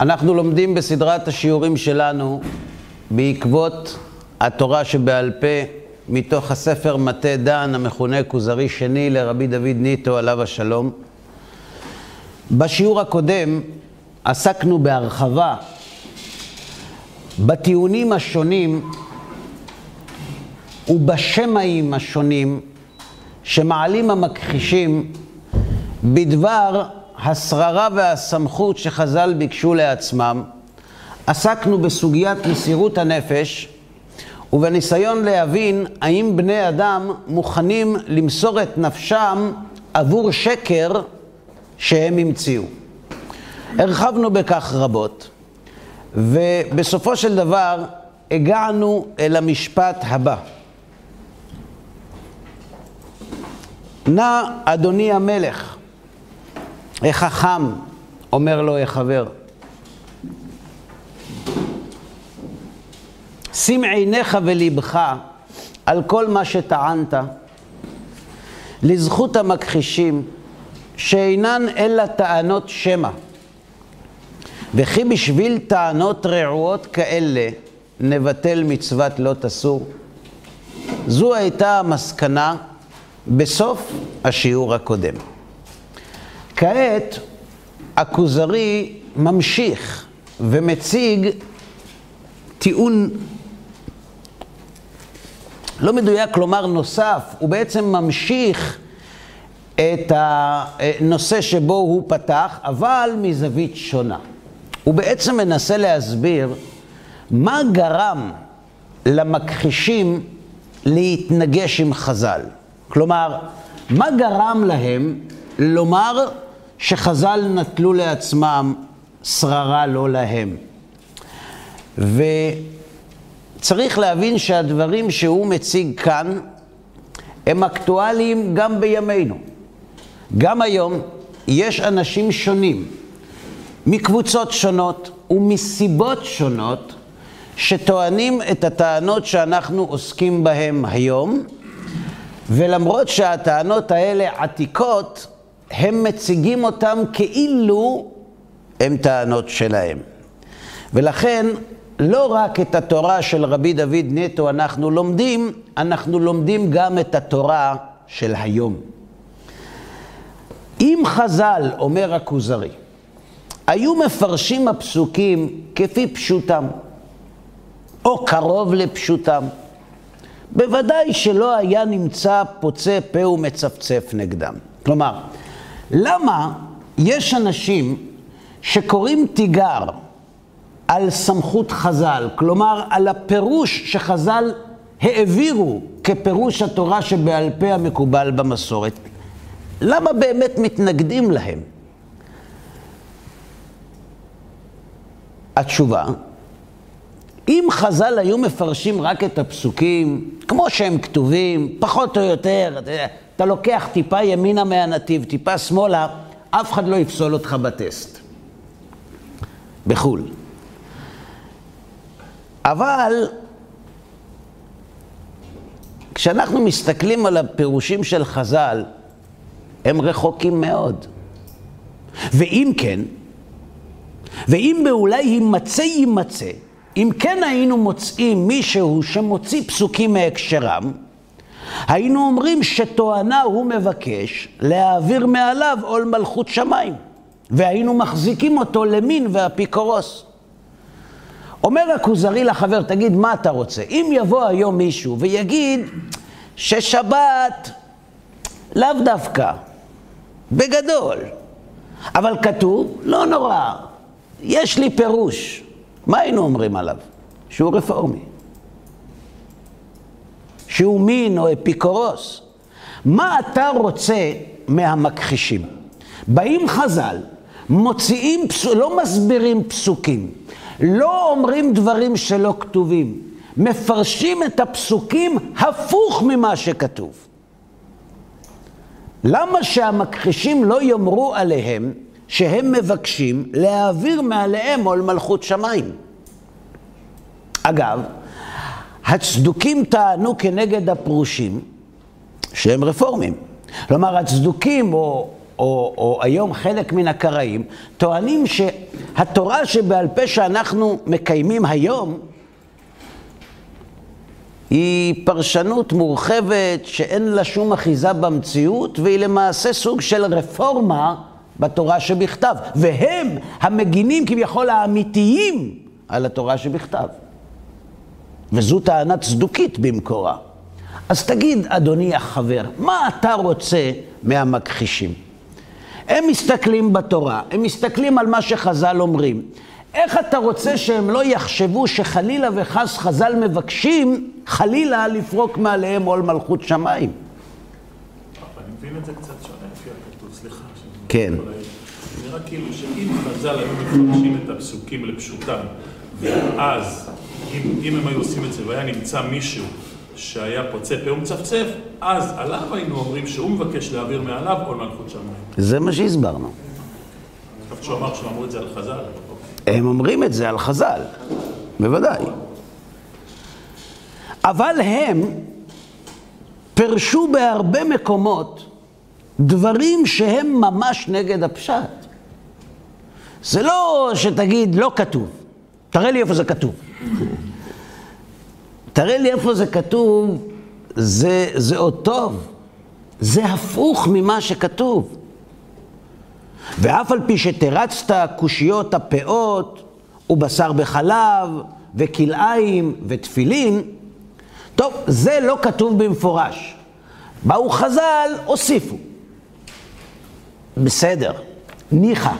אנחנו לומדים בסדרת השיעורים שלנו בעקבות התורה שבעל פה מתוך הספר מטה דן המכונה כוזרי שני לרבי דוד ניטו עליו השלום. בשיעור הקודם עסקנו בהרחבה בטיעונים השונים ובשמאים השונים שמעלים המכחישים בדבר השררה והסמכות שחז"ל ביקשו לעצמם. עסקנו בסוגיית מסירות הנפש ובניסיון להבין האם בני אדם מוכנים למסור את נפשם עבור שקר שהם המציאו. הרחבנו בכך רבות, ובסופו של דבר הגענו אל המשפט הבא. נא אדוני המלך, החכם, אומר לו החבר, שים עיניך ולבך על כל מה שטענת, לזכות המכחישים, שאינן אלא טענות שמע. וכי בשביל טענות רעועות כאלה נבטל מצוות לא תסור? זו הייתה המסקנה בסוף השיעור הקודם. כעת הכוזרי ממשיך ומציג טיעון לא מדויק, כלומר נוסף, הוא בעצם ממשיך את הנושא שבו הוא פתח, אבל מזווית שונה. הוא בעצם מנסה להסביר מה גרם למכחישים להתנגש עם חז"ל. כלומר, מה גרם להם לומר שחז"ל נטלו לעצמם שררה לא להם? וצריך להבין שהדברים שהוא מציג כאן הם אקטואליים גם בימינו. גם היום יש אנשים שונים, מקבוצות שונות ומסיבות שונות, שטוענים את הטענות שאנחנו עוסקים בהן היום, ולמרות שהטענות האלה עתיקות, הם מציגים אותם כאילו הם טענות שלהם. ולכן לא רק את התורה של רבי דוד נטו אנחנו לומדים, אנחנו לומדים גם את התורה של היום. אם חז"ל, אומר הכוזרי, היו מפרשים הפסוקים כפי פשוטם, או קרוב לפשוטם, בוודאי שלא היה נמצא פוצה פה ומצפצף נגדם. כלומר, למה יש אנשים שקוראים תיגר על סמכות חז"ל, כלומר על הפירוש שחז"ל העבירו כפירוש התורה שבעל פה המקובל במסורת, למה באמת מתנגדים להם? התשובה, אם חז"ל היו מפרשים רק את הפסוקים כמו שהם כתובים, פחות או יותר, אתה, לוקח טיפה ימינה מהנתיב, טיפה שמאלה, אף אחד לא יפסול אותך בטסט. בחו"ל. אבל כשאנחנו מסתכלים על הפירושים של חז"ל, הם רחוקים מאוד. ואם כן, ואם באולי יימצא יימצא, אם כן היינו מוצאים מישהו שמוציא פסוקים מהקשרם, היינו אומרים שטוענה הוא מבקש להעביר מעליו עול מלכות שמיים, והיינו מחזיקים אותו למין ואפיקורוס. אומר הכוזרי לחבר, תגיד, מה אתה רוצה? אם יבוא היום מישהו ויגיד ששבת לאו דווקא, בגדול, אבל כתוב, לא נורא, יש לי פירוש. מה היינו אומרים עליו? שהוא רפורמי. שהוא מין או אפיקורוס. מה אתה רוצה מהמכחישים? באים חז"ל, מוציאים, לא מסבירים פסוקים, לא אומרים דברים שלא כתובים, מפרשים את הפסוקים הפוך ממה שכתוב. למה שהמכחישים לא יאמרו עליהם שהם מבקשים להעביר מעליהם עול מלכות שמיים? אגב, הצדוקים טענו כנגד הפרושים שהם רפורמים. כלומר, הצדוקים או או, או היום חלק מן הקראים, טוענים שהתורה שבעל פה שאנחנו מקיימים היום, היא פרשנות מורחבת שאין לה שום אחיזה במציאות, והיא למעשה סוג של רפורמה בתורה שבכתב. והם המגינים כביכול האמיתיים על התורה שבכתב. וזו טענה צדוקית במקורה. אז תגיד, אדוני החבר, מה אתה רוצה מהמכחישים? הם מסתכלים בתורה, הם מסתכלים על מה שחז"ל אומרים. איך אתה רוצה שהם לא יחשבו שחלילה וחס חז"ל מבקשים, חלילה לפרוק מעליהם עול מלכות שמיים? אני מבין את זה קצת שונה לפי הכתוב, סליחה. כן. נראה כאילו שאם חז"ל היו מפרשים את הפסוקים לפשוטם, ואז, אם, אם הם היו עושים את זה והיה נמצא מישהו שהיה פוצה פה ומצפצף, אז עליו היינו אומרים שהוא מבקש להעביר מעליו עול מלכות שמיים. זה מה שהסברנו. חשבתי שהוא אמר שאמרו את זה על חז"ל. הם אומרים את זה על חז"ל, בוודאי. אבל הם פירשו בהרבה מקומות דברים שהם ממש נגד הפשט. זה לא שתגיד, לא כתוב. תראה לי איפה זה כתוב. תראה לי איפה זה כתוב, זה, זה עוד טוב. זה הפוך ממה שכתוב. ואף על פי שתרצת קושיות הפאות, ובשר בחלב, וכלאיים, ותפילין, טוב, זה לא כתוב במפורש. באו חז"ל, הוסיפו. בסדר, ניחא.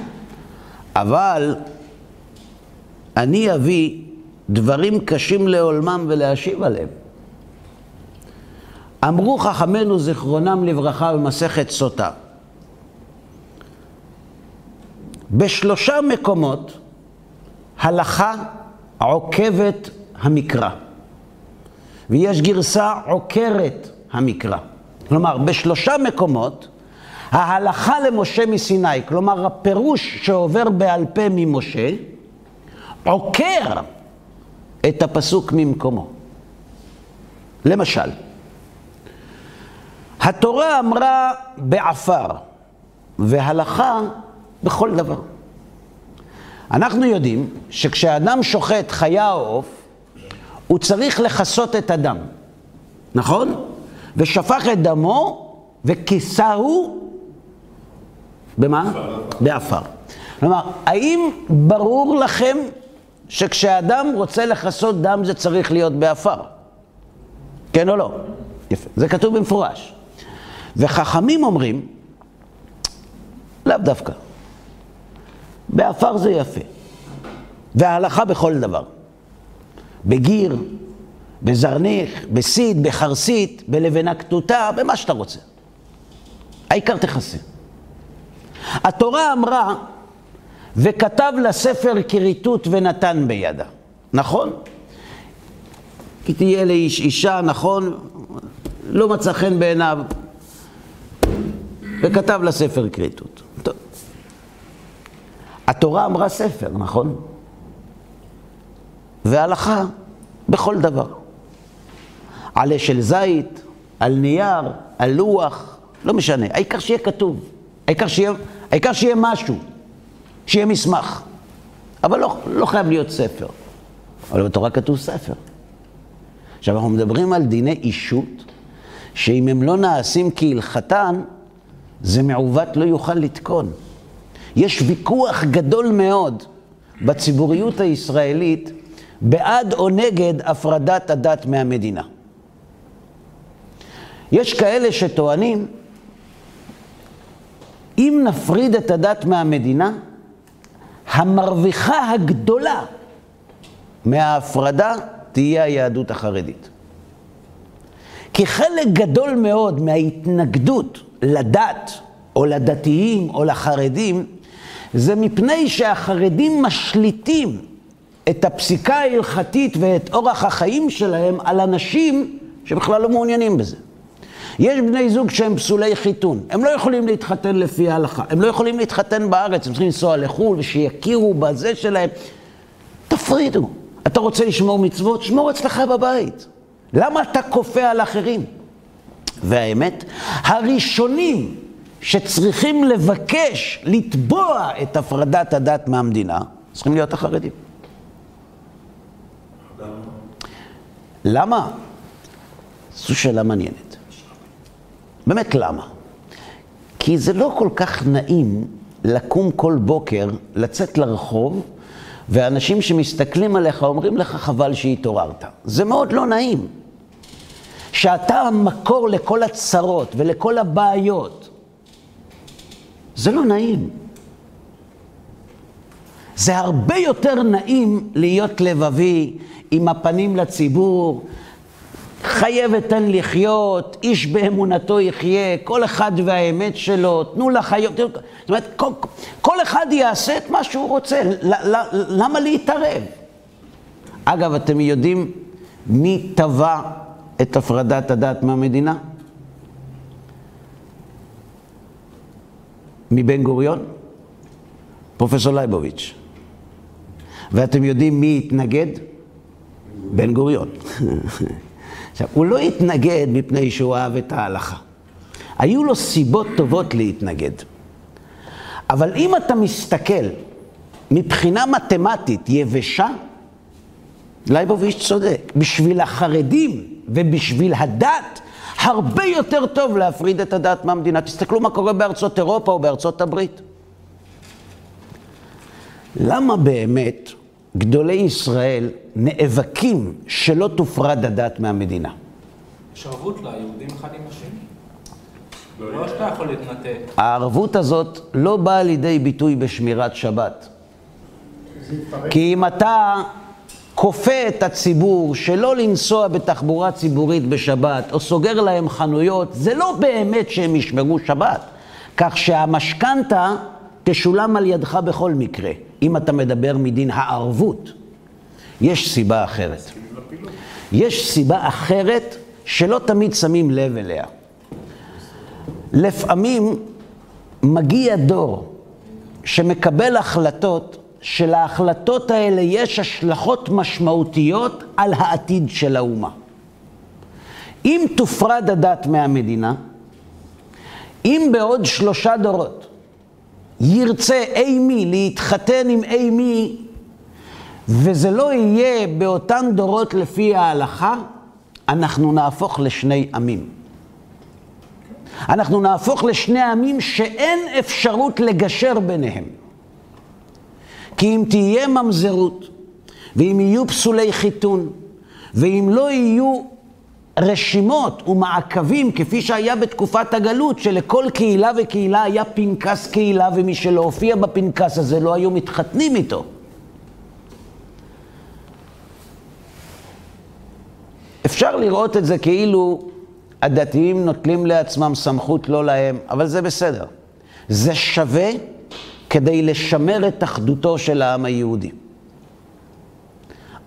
אבל אני אביא דברים קשים לעולמם ולהשיב עליהם. אמרו חכמינו זיכרונם לברכה במסכת סוטה. בשלושה מקומות הלכה עוקבת המקרא, ויש גרסה עוקרת המקרא. כלומר, בשלושה מקומות ההלכה למשה מסיני, כלומר הפירוש שעובר בעל פה ממשה, עוקר את הפסוק ממקומו. למשל, התורה אמרה בעפר, והלכה בכל דבר. אנחנו יודעים שכשאדם שוחט חיה או עוף, הוא צריך לכסות את הדם, נכון? ושפך את דמו וכיסהו במה? בעפר. כלומר, האם ברור לכם שכשאדם רוצה לכסות דם זה צריך להיות בעפר? כן או לא? יפה. זה כתוב במפורש. וחכמים אומרים, לאו דווקא. בעפר זה יפה. וההלכה בכל דבר. בגיר, בזרניך, בסיד, בחרסית, בלבנה כתותה, במה שאתה רוצה. העיקר תכסה. התורה אמרה, וכתב לספר כריתות ונתן בידה. נכון? כי תהיה לאיש אישה, נכון? לא מצא חן בעיניו, וכתב לספר כריתות. טוב. התורה אמרה ספר, נכון? והלכה בכל דבר. על אשל זית, על נייר, על לוח, לא משנה, העיקר שיהיה כתוב, העיקר שיהיה, העיקר שיהיה משהו, שיהיה מסמך. אבל לא, לא חייב להיות ספר. אבל בתורה כתוב ספר. עכשיו, אנחנו מדברים על דיני אישות, שאם הם לא נעשים כהלכתן, זה מעוות לא יוכל לתקון. יש ויכוח גדול מאוד בציבוריות הישראלית בעד או נגד הפרדת הדת מהמדינה. יש כאלה שטוענים, אם נפריד את הדת מהמדינה, המרוויחה הגדולה מההפרדה תהיה היהדות החרדית. כי חלק גדול מאוד מההתנגדות לדת, או לדתיים, או לחרדים, זה מפני שהחרדים משליטים את הפסיקה ההלכתית ואת אורח החיים שלהם על אנשים שבכלל לא מעוניינים בזה. יש בני זוג שהם פסולי חיתון, הם לא יכולים להתחתן לפי ההלכה, הם לא יכולים להתחתן בארץ, הם צריכים לנסוע לחו"ל ושיכירו בזה שלהם. תפרידו. אתה רוצה לשמור מצוות? שמור אצלך בבית. למה אתה כופה על אחרים? והאמת, הראשונים שצריכים לבקש, לתבוע את הפרדת הדת מהמדינה, צריכים להיות החרדים. למה? זו שאלה מעניינת. באמת למה? כי זה לא כל כך נעים לקום כל בוקר, לצאת לרחוב, ואנשים שמסתכלים עליך אומרים לך חבל שהתעוררת. זה מאוד לא נעים. שאתה המקור לכל הצרות ולכל הבעיות. זה לא נעים. זה הרבה יותר נעים להיות לבבי, עם הפנים לציבור, חיה ותן לחיות, איש באמונתו יחיה, כל אחד והאמת שלו, תנו לחיות. זאת אומרת, כל, כל אחד יעשה את מה שהוא רוצה, למה להתערב? אגב, אתם יודעים מי טבע את הפרדת הדת מהמדינה? מבן גוריון? פרופסור לייבוביץ'. ואתם יודעים מי התנגד? בן גוריון. עכשיו, הוא לא התנגד מפני שהוא אהב את ההלכה. היו לו סיבות טובות להתנגד. אבל אם אתה מסתכל מבחינה מתמטית יבשה, לייבוביץ' צודק. בשביל החרדים ובשביל הדת, הרבה יותר טוב להפריד את הדת מהמדינה. תסתכלו מה קורה בארצות אירופה או בארצות הברית. למה באמת גדולי ישראל נאבקים שלא תופרד הדת מהמדינה. יש ערבות ליהודים אחד עם השני. לא שאתה יכול להתנתק. הערבות הזאת לא באה לידי ביטוי בשמירת שבת. כי אם אתה כופה את הציבור שלא לנסוע בתחבורה ציבורית בשבת, או סוגר להם חנויות, זה לא באמת שהם ישמרו שבת. כך שהמשכנתה תשולם על ידך בכל מקרה. אם אתה מדבר מדין הערבות, יש סיבה אחרת. יש סיבה אחרת שלא תמיד שמים לב אליה. לפעמים מגיע דור שמקבל החלטות, שלהחלטות האלה יש השלכות משמעותיות על העתיד של האומה. אם תופרד הדת מהמדינה, אם בעוד שלושה דורות ירצה אי מי להתחתן עם אי מי, וזה לא יהיה באותם דורות לפי ההלכה, אנחנו נהפוך לשני עמים. אנחנו נהפוך לשני עמים שאין אפשרות לגשר ביניהם. כי אם תהיה ממזרות, ואם יהיו פסולי חיתון, ואם לא יהיו רשימות ומעקבים, כפי שהיה בתקופת הגלות, שלכל קהילה וקהילה היה פנקס קהילה, ומי שלא הופיע בפנקס הזה לא היו מתחתנים איתו. אפשר לראות את זה כאילו הדתיים נוטלים לעצמם סמכות לא להם, אבל זה בסדר. זה שווה כדי לשמר את אחדותו של העם היהודי.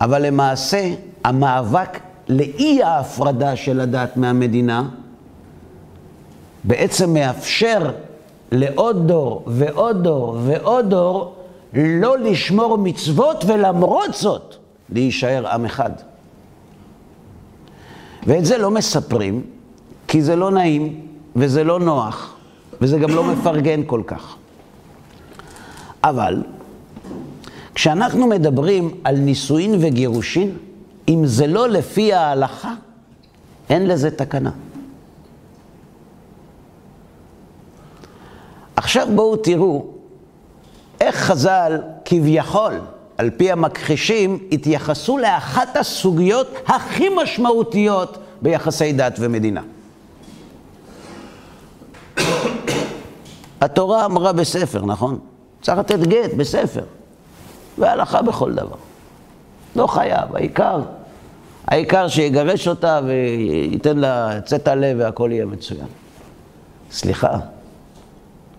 אבל למעשה, המאבק לאי ההפרדה של הדת מהמדינה, בעצם מאפשר לעוד דור ועוד דור ועוד דור לא לשמור מצוות ולמרות זאת להישאר עם אחד. ואת זה לא מספרים, כי זה לא נעים וזה לא נוח וזה גם לא מפרגן כל כך. אבל כשאנחנו מדברים על נישואין וגירושין, אם זה לא לפי ההלכה, אין לזה תקנה. עכשיו בואו תראו איך חז"ל כביכול, על פי המכחישים, התייחסו לאחת הסוגיות הכי משמעותיות ביחסי דת ומדינה. התורה אמרה בספר, נכון? צריך לתת גט בספר, והלכה בכל דבר. לא חייב, העיקר, העיקר שיגרש אותה וייתן לה צאת הלב והכל יהיה מצוין. סליחה,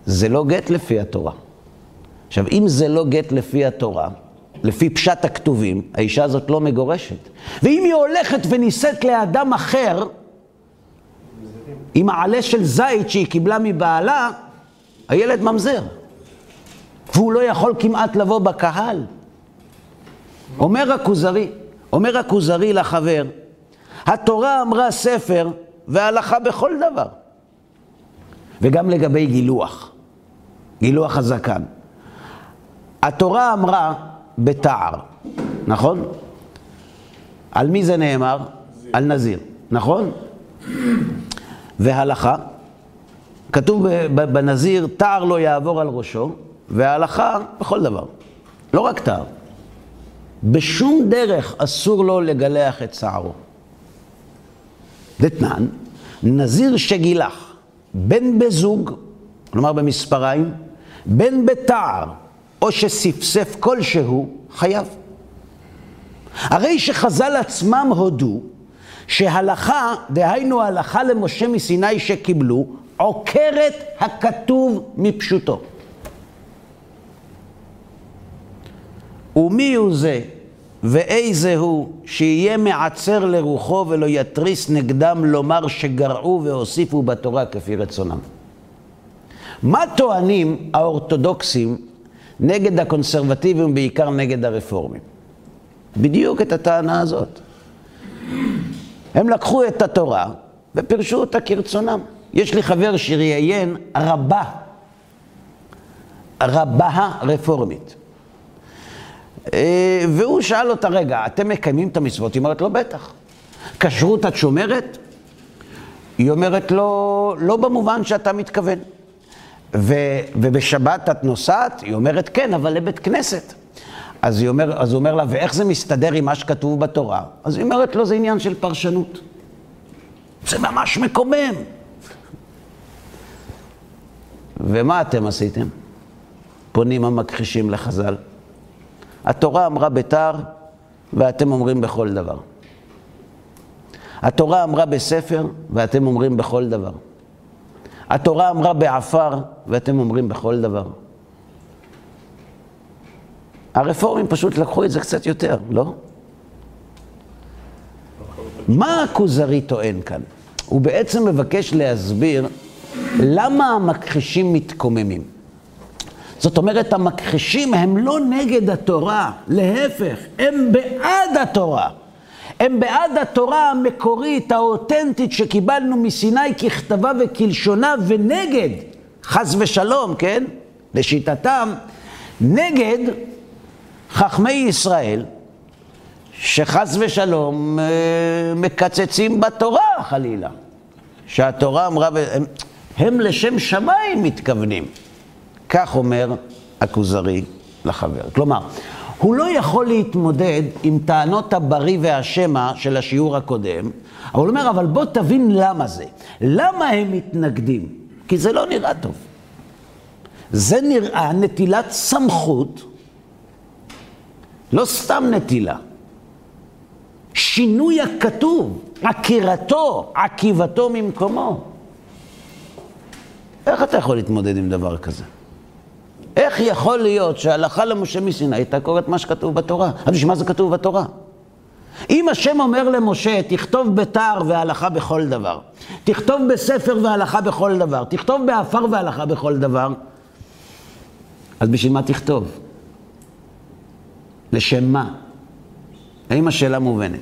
זה לא גט לפי התורה. עכשיו, אם זה לא גט לפי התורה, לפי פשט הכתובים, האישה הזאת לא מגורשת. ואם היא הולכת ונישאת לאדם אחר, עם העלה של זית שהיא קיבלה מבעלה, הילד ממזר. והוא לא יכול כמעט לבוא בקהל. אומר הכוזרי, אומר הכוזרי לחבר, התורה אמרה ספר והלכה בכל דבר. וגם לגבי גילוח, גילוח הזקן. התורה אמרה בתער, נכון? על מי זה נאמר? על נזיר, נכון? והלכה, כתוב בנזיר, תער לא יעבור על ראשו, וההלכה בכל דבר, לא רק תער. בשום דרך אסור לו לגלח את שערו. דתנן, נזיר שגילח, בין בזוג, כלומר במספריים, בין בתער, או שספסף כלשהו, חייב. הרי שחז"ל עצמם הודו שהלכה, דהיינו ההלכה למשה מסיני שקיבלו, עוקרת הכתוב מפשוטו. ומי הוא זה ואיזה הוא שיהיה מעצר לרוחו ולא יתריס נגדם לומר שגרעו והוסיפו בתורה כפי רצונם. מה טוענים האורתודוקסים נגד הקונסרבטיבים, בעיקר נגד הרפורמים? בדיוק את הטענה הזאת. הם לקחו את התורה ופירשו אותה כרצונם. יש לי חבר שראיין רבה, רבה רפורמית. אה, והוא שאל אותה, רגע, אתם מקיימים את המצוות? היא אומרת לו, בטח. כשרות את שומרת? היא אומרת לו, לא במובן שאתה מתכוון. ו, ובשבת את נוסעת? היא אומרת, כן, אבל לבית כנסת. אז, היא אומר, אז הוא אומר לה, ואיך זה מסתדר עם מה שכתוב בתורה? אז היא אומרת לו, זה עניין של פרשנות. זה ממש מקומם. ומה אתם עשיתם? פונים המכחישים לחז"ל. התורה אמרה בתר, ואתם אומרים בכל דבר. התורה אמרה בספר, ואתם אומרים בכל דבר. התורה אמרה בעפר, ואתם אומרים בכל דבר. הרפורמים פשוט לקחו את זה קצת יותר, לא? מה הכוזרי טוען כאן? הוא בעצם מבקש להסביר למה המכחישים מתקוממים. זאת אומרת, המכחישים הם לא נגד התורה, להפך, הם בעד התורה. הם בעד התורה המקורית, האותנטית, שקיבלנו מסיני ככתבה וכלשונה, ונגד, חס ושלום, כן? לשיטתם, נגד חכמי ישראל, שחס ושלום אה, מקצצים בתורה, חלילה. שהתורה אמרה, הם, הם לשם שמיים מתכוונים. כך אומר הכוזרי לחבר. כלומר, הוא לא יכול להתמודד עם טענות הבריא והשמע של השיעור הקודם, אבל הוא אומר, אבל בוא תבין למה זה. למה הם מתנגדים? כי זה לא נראה טוב. זה נראה נטילת סמכות, לא סתם נטילה. שינוי הכתוב, עקירתו, עקיבתו ממקומו. איך אתה יכול להתמודד עם דבר כזה? איך יכול להיות שההלכה למשה מסיני הייתה עוקרת מה שכתוב בתורה? אז בשביל מה זה כתוב בתורה? אם השם אומר למשה, תכתוב בתער והלכה בכל דבר, תכתוב בספר והלכה בכל דבר, תכתוב בעפר והלכה בכל דבר, אז בשביל מה תכתוב? לשם מה? האם השאלה מובנת?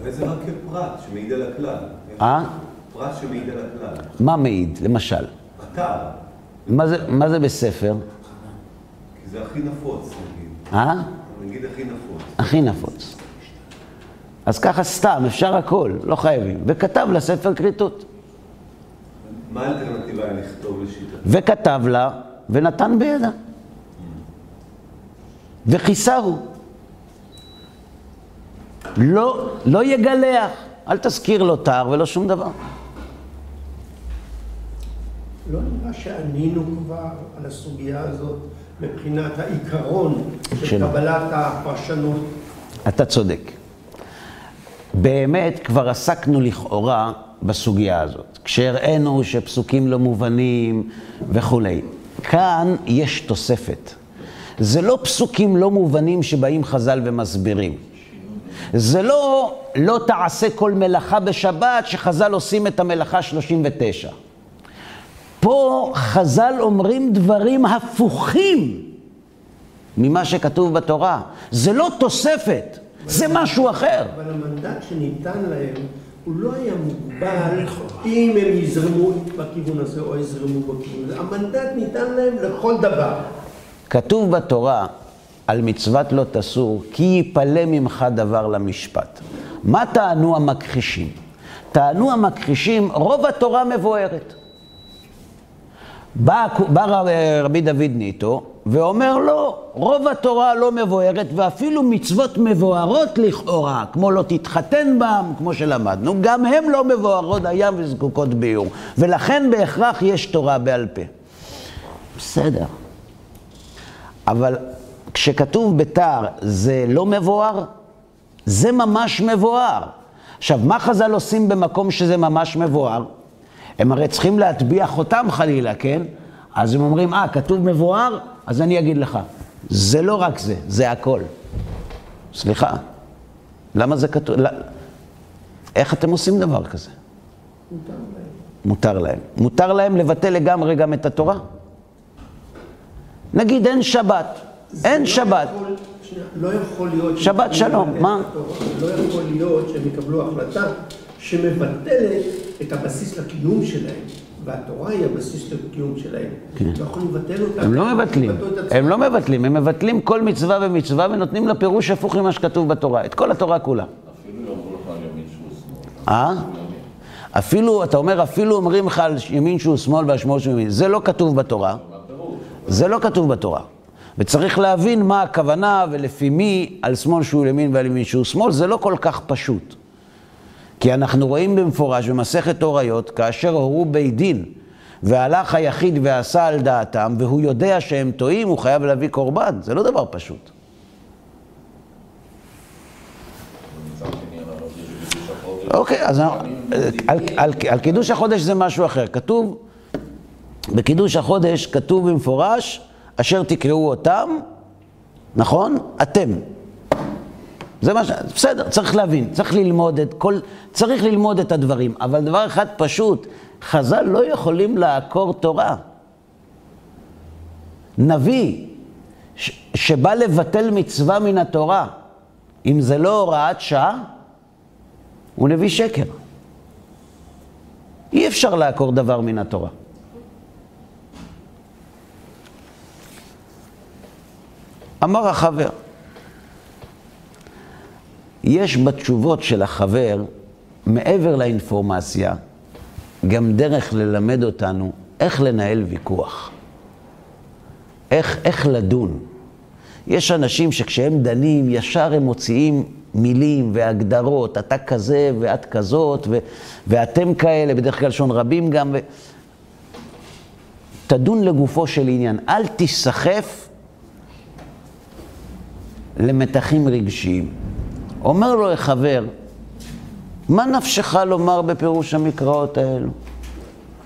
אולי זה רק כפרט שמעיד על הכלל. אה? פרט שמעיד על הכלל. מה מעיד, למשל? אתר. מה זה, מה זה בספר? זה הכי נפוץ, נגיד. אה? נגיד הכי נפוץ. הכי נפוץ. אז ככה סתם, אפשר הכל, לא חייבים. וכתב לה ספר כריתות. מה האלטרנטיבה היה לכתוב לשיטה? וכתב לה, ונתן בידה. וכיסהו. לא, לא יגלח, אל תזכיר לו תר ולא שום דבר. לא נראה שענינו כבר על הסוגיה הזאת מבחינת העיקרון של. קבלת הפרשנות. אתה צודק. באמת כבר עסקנו לכאורה בסוגיה הזאת, כשהראינו שפסוקים לא מובנים וכולי. כאן יש תוספת. זה לא פסוקים לא מובנים שבאים חז"ל ומסבירים. זה לא לא תעשה כל מלאכה בשבת שחז"ל עושים את המלאכה 39. פה חז"ל אומרים דברים הפוכים ממה שכתוב בתורה. זה לא תוספת, זה משהו אחר. אבל המנדט שניתן להם הוא לא היה מוגבל אם הם יזרמו בכיוון הזה או יזרמו בכיוון הזה. המנדט ניתן להם לכל דבר. כתוב בתורה על מצוות לא תסור, כי יפלא ממך דבר למשפט. מה טענו המכחישים? טענו המכחישים, רוב התורה מבוארת. בא, בא רב, רבי דוד ניטו ואומר לא, רוב התורה לא מבוארת ואפילו מצוות מבוארות לכאורה, כמו לא תתחתן בם, כמו שלמדנו, גם הן לא מבוארות הים וזקוקות ביור, ולכן בהכרח יש תורה בעל פה. בסדר, אבל כשכתוב בתר זה לא מבואר, זה ממש מבואר. עכשיו, מה חז"ל עושים במקום שזה ממש מבואר? הם הרי צריכים להטביע חותם חלילה, כן? אז הם אומרים, אה, כתוב מבואר? אז אני אגיד לך, זה לא רק זה, זה הכל. סליחה, למה זה כתוב? לא... איך אתם עושים דבר כזה? מותר להם. מותר להם. מותר להם לבטל לגמרי גם את התורה? נגיד אין שבת, אין לא שבת. יכול- לא יכול להיות... שבת שלום, מה? לא יכול להיות שהם יקבלו החלטה שמבטלת את הבסיס לקיום שלהם, והתורה היא הבסיס לקיום שלהם. לא יכולים לבטל אותה. כן. הם לא מבטלים. הם לא מבטלים, הם מבטלים כל מצווה ומצווה ונותנים לה פירוש הפוך ממה שכתוב בתורה, את כל התורה כולה. אפילו יאמרו לך על ימין שהוא שמאל. אה? אפילו, אתה אומר, אפילו אומרים לך על ימין שהוא שמאל ועל שמאל שהוא ימין. זה לא כתוב בתורה. זה לא כתוב בתורה. וצריך להבין מה הכוונה ולפי מי על שמאל שהוא ימין ועל ימין שהוא שמאל, זה לא כל כך פשוט. כי אנחנו רואים במפורש במסכת הוריות, כאשר הורו בית דין, והלך היחיד ועשה על דעתם, והוא יודע שהם טועים, הוא חייב להביא קורבן. זה לא דבר פשוט. אוקיי, אז על קידוש החודש זה משהו אחר. כתוב, בקידוש החודש כתוב במפורש, אשר תקראו אותם, נכון? אתם. זה מה ש... בסדר, צריך להבין, צריך ללמוד את כל... צריך ללמוד את הדברים, אבל דבר אחד פשוט, חז"ל לא יכולים לעקור תורה. נביא ש... שבא לבטל מצווה מן התורה, אם זה לא הוראת שעה, הוא נביא שקר. אי אפשר לעקור דבר מן התורה. אמר החבר, יש בתשובות של החבר, מעבר לאינפורמציה, גם דרך ללמד אותנו איך לנהל ויכוח. איך, איך לדון. יש אנשים שכשהם דנים, ישר הם מוציאים מילים והגדרות, אתה כזה ואת כזאת, ו- ואתם כאלה, בדרך כלל לשון רבים גם. ו... תדון לגופו של עניין, אל תיסחף למתחים רגשיים. אומר לו החבר, מה נפשך לומר בפירוש המקראות האלו?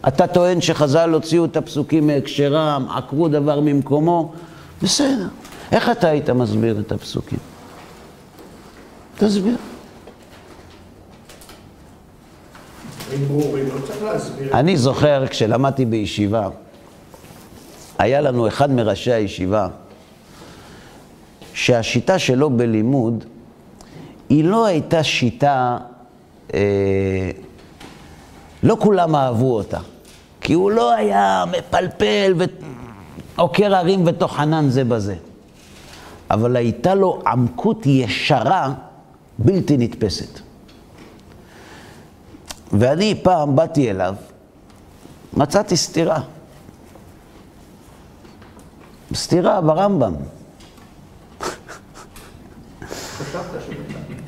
אתה טוען שחז"ל הוציאו את הפסוקים מהקשרם, עקרו דבר ממקומו? בסדר. איך אתה היית מסביר את הפסוקים? תסביר. לא. אני זוכר כשלמדתי בישיבה, היה לנו אחד מראשי הישיבה, שהשיטה שלו בלימוד, היא לא הייתה שיטה, אה, לא כולם אהבו אותה. כי הוא לא היה מפלפל ועוקר הרים וטוחנן זה בזה. אבל הייתה לו עמקות ישרה בלתי נתפסת. ואני פעם באתי אליו, מצאתי סתירה. סתירה ברמב"ם.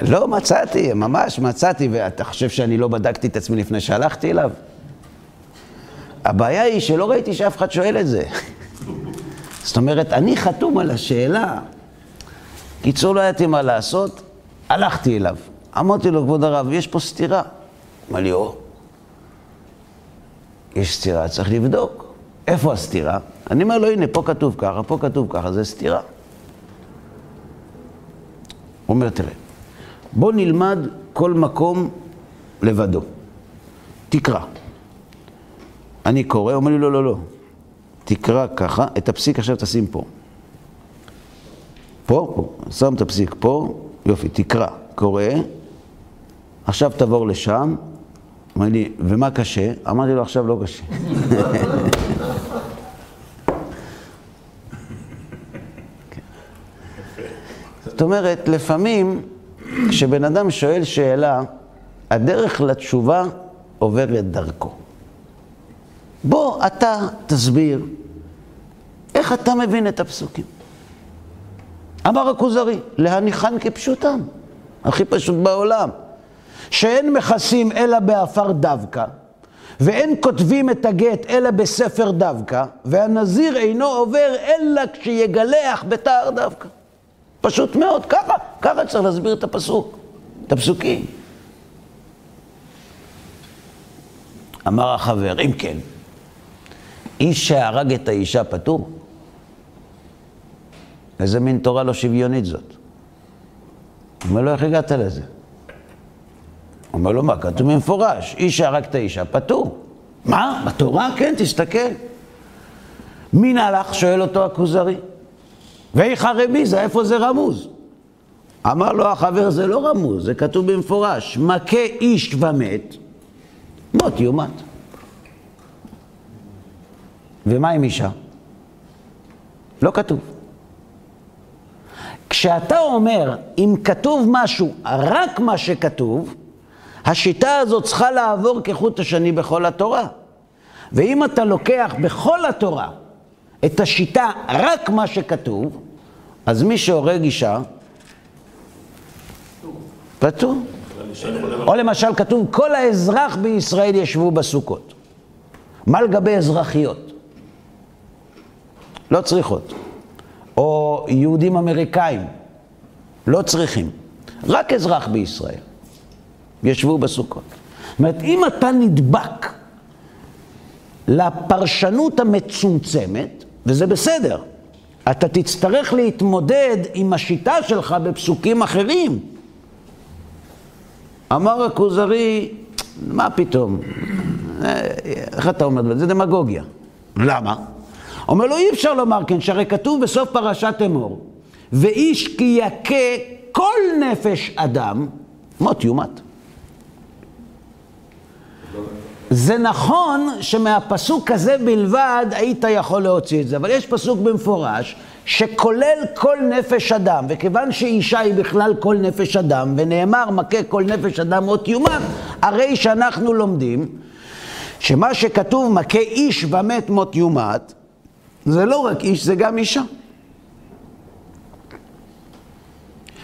לא מצאתי, ממש מצאתי, ואתה חושב שאני לא בדקתי את עצמי לפני שהלכתי אליו? הבעיה היא שלא ראיתי שאף אחד שואל את זה. זאת אומרת, אני חתום על השאלה. קיצור, לא ידעתי מה לעשות, הלכתי אליו. אמרתי לו, כבוד הרב, יש פה סתירה. אמר לי, או, יש סתירה, צריך לבדוק. איפה הסתירה? אני אומר לו, הנה, פה כתוב ככה, פה כתוב ככה, זה סתירה. הוא אומר, תראה, בוא נלמד כל מקום לבדו. תקרא. אני קורא, אומר לי, לא, לא, לא. תקרא ככה, את הפסיק עכשיו תשים פה. פה, פה, שם את הפסיק פה, יופי, תקרא, קורא. עכשיו תעבור לשם. אמר לי, ומה קשה? אמרתי לו, עכשיו לא קשה. כן. זאת אומרת, לפעמים כשבן אדם שואל שאלה, הדרך לתשובה עוברת דרכו. בוא, אתה תסביר איך אתה מבין את הפסוקים. אמר הכוזרי, להניחן כפשוטם, הכי פשוט בעולם. שאין מכסים אלא בעפר דווקא, ואין כותבים את הגט אלא בספר דווקא, והנזיר אינו עובר אלא כשיגלח בתער דווקא. פשוט מאוד, ככה, ככה צריך להסביר את הפסוק, את הפסוקים. אמר החבר, אם כן, איש שהרג את האישה פטור? איזה מין תורה לא שוויונית זאת? הוא אומר לו, איך הגעת לזה? הוא אומר לו, מה, כתוב במפורש, איש שהרג את האישה פטור. מה? בתורה? כן, תסתכל. מי נהלך? שואל אותו הכוזרי. ואיכה רביזה, איפה זה רמוז? אמר לו החבר, זה לא רמוז, זה כתוב במפורש, מכה איש ומת, מות יומת. ומה עם אישה? לא כתוב. כשאתה אומר, אם כתוב משהו, רק מה שכתוב, השיטה הזאת צריכה לעבור כחוט השני בכל התורה. ואם אתה לוקח בכל התורה את השיטה, רק מה שכתוב, אז מי שהורג אישה, פטור. או למשל כתוב, כל האזרח בישראל ישבו בסוכות. מה לגבי אזרחיות? לא צריכות. או יהודים אמריקאים, לא צריכים. רק אזרח בישראל. ישבו בסוכות. זאת אומרת, אם אתה נדבק לפרשנות המצומצמת, וזה בסדר, אתה תצטרך להתמודד עם השיטה שלך בפסוקים אחרים. אמר הכוזרי, מה פתאום? איך אתה אומר? זה דמגוגיה. למה? אומר לו, אי אפשר לומר כן, שהרי כתוב בסוף פרשת אמור, ואיש כי יכה כל נפש אדם, מות יומת. זה נכון שמהפסוק הזה בלבד היית יכול להוציא את זה, אבל יש פסוק במפורש שכולל כל נפש אדם, וכיוון שאישה היא בכלל כל נפש אדם, ונאמר מכה כל נפש אדם מות יומת, הרי שאנחנו לומדים שמה שכתוב מכה איש ומת מות יומת, זה לא רק איש, זה גם אישה.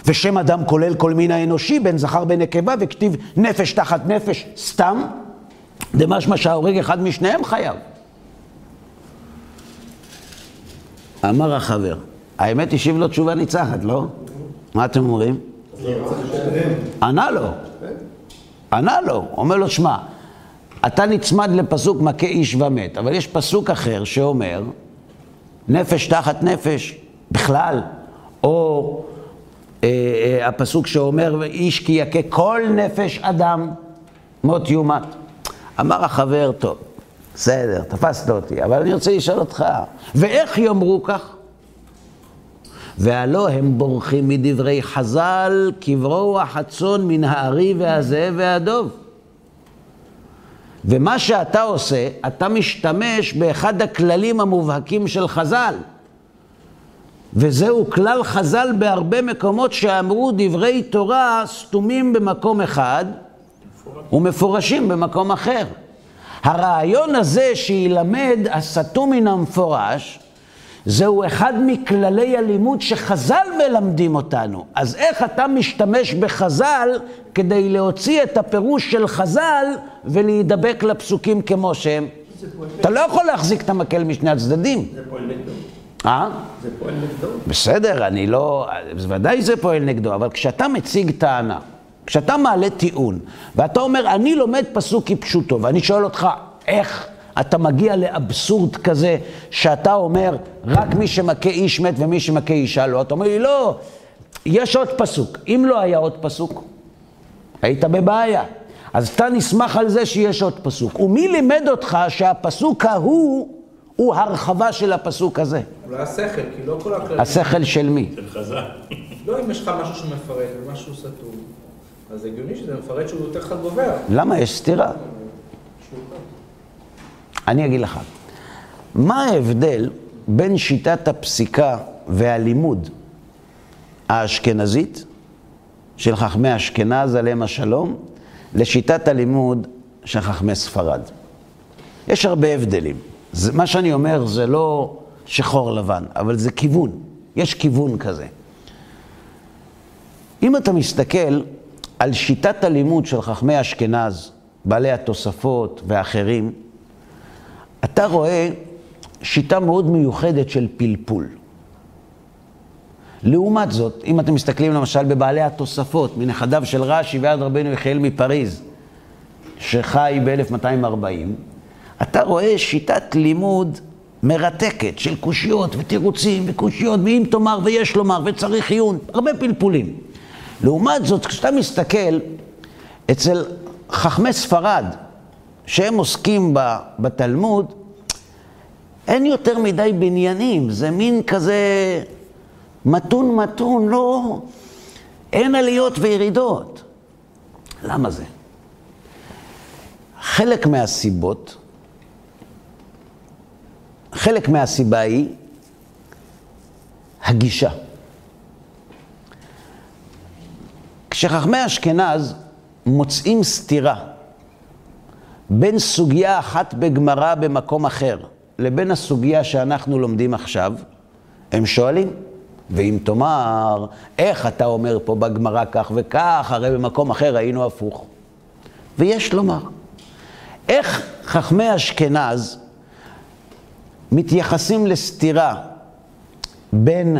ושם אדם כולל כל מין האנושי, בין זכר בין נקבה, וכתיב נפש תחת נפש סתם, דמשמע שההורג אחד משניהם חייב. אמר החבר, האמת השיב לו תשובה ניצחת, לא? מה אתם אומרים? ענה לו. ענה לו. אומר לו, שמע, אתה נצמד לפסוק מכה איש ומת, אבל יש פסוק אחר שאומר, נפש תחת נפש, בכלל, או אה, אה, הפסוק שאומר, איש כי יכה כל נפש אדם, מות יומת. אמר החבר, טוב, בסדר, תפסת אותי, אבל אני רוצה לשאול אותך, ואיך יאמרו כך? והלא הם בורחים מדברי חז"ל, כברוח הצאן מן הארי והזאב והדוב. ומה שאתה עושה, אתה משתמש באחד הכללים המובהקים של חז"ל. וזהו כלל חז"ל בהרבה מקומות שאמרו דברי תורה סתומים במקום אחד ומפורשים במקום אחר. הרעיון הזה שילמד הסתום מן המפורש, זהו אחד מכללי הלימוד שחז"ל מלמדים אותנו. אז איך אתה משתמש בחז"ל כדי להוציא את הפירוש של חז"ל ולהידבק לפסוקים כמו שהם? אתה לא יכול להחזיק את המקל משני הצדדים. זה פועל נגדו. אה? זה פועל נגדו. בסדר, אני לא... ודאי זה פועל נגדו, אבל כשאתה מציג טענה, כשאתה מעלה טיעון, ואתה אומר, אני לומד פסוק כפשוטו, ואני שואל אותך, איך אתה מגיע לאבסורד כזה, שאתה אומר, רק מי שמכה איש מת ומי שמכה אישה לא? אתה אומר לי, לא, יש עוד פסוק. אם לא היה עוד פסוק, היית בבעיה. אז אתה נסמך על זה שיש עוד פסוק. ומי לימד אותך שהפסוק ההוא הוא הרחבה של הפסוק הזה? אולי השכל, כי לא כל הכללים. השכל של מי? של חז"ל. לא אם יש לך משהו שמפרט ומשהו סתום. אז הגיוני שזה מפרט שהוא יותר חד גובר. למה? יש סתירה. אני אגיד לך, מה ההבדל בין שיטת הפסיקה והלימוד האשכנזית של חכמי אשכנז עליהם השלום, לשיטת הלימוד של חכמי ספרד? יש הרבה הבדלים. זה, מה שאני אומר זה לא שחור לבן, אבל זה כיוון. יש כיוון כזה. אם אתה מסתכל על שיטת הלימוד של חכמי אשכנז, בעלי התוספות ואחרים, אתה רואה שיטה מאוד מיוחדת של פלפול. לעומת זאת, אם אתם מסתכלים למשל בבעלי התוספות, מנכדיו של רש"י ועד רבנו יחיאל מפריז, שחי ב-1240, אתה רואה שיטת לימוד מרתקת של קושיות ותירוצים וקושיות, ואם תאמר ויש לומר וצריך עיון, הרבה פלפולים. לעומת זאת, כשאתה מסתכל אצל חכמי ספרד, שהם עוסקים בתלמוד, אין יותר מדי בניינים, זה מין כזה מתון מתון, לא, אין עליות וירידות. למה זה? חלק מהסיבות, חלק מהסיבה היא הגישה. כשחכמי אשכנז מוצאים סתירה בין סוגיה אחת בגמרא במקום אחר לבין הסוגיה שאנחנו לומדים עכשיו, הם שואלים, ואם תאמר, איך אתה אומר פה בגמרא כך וכך, הרי במקום אחר היינו הפוך. ויש לומר, איך חכמי אשכנז מתייחסים לסתירה בין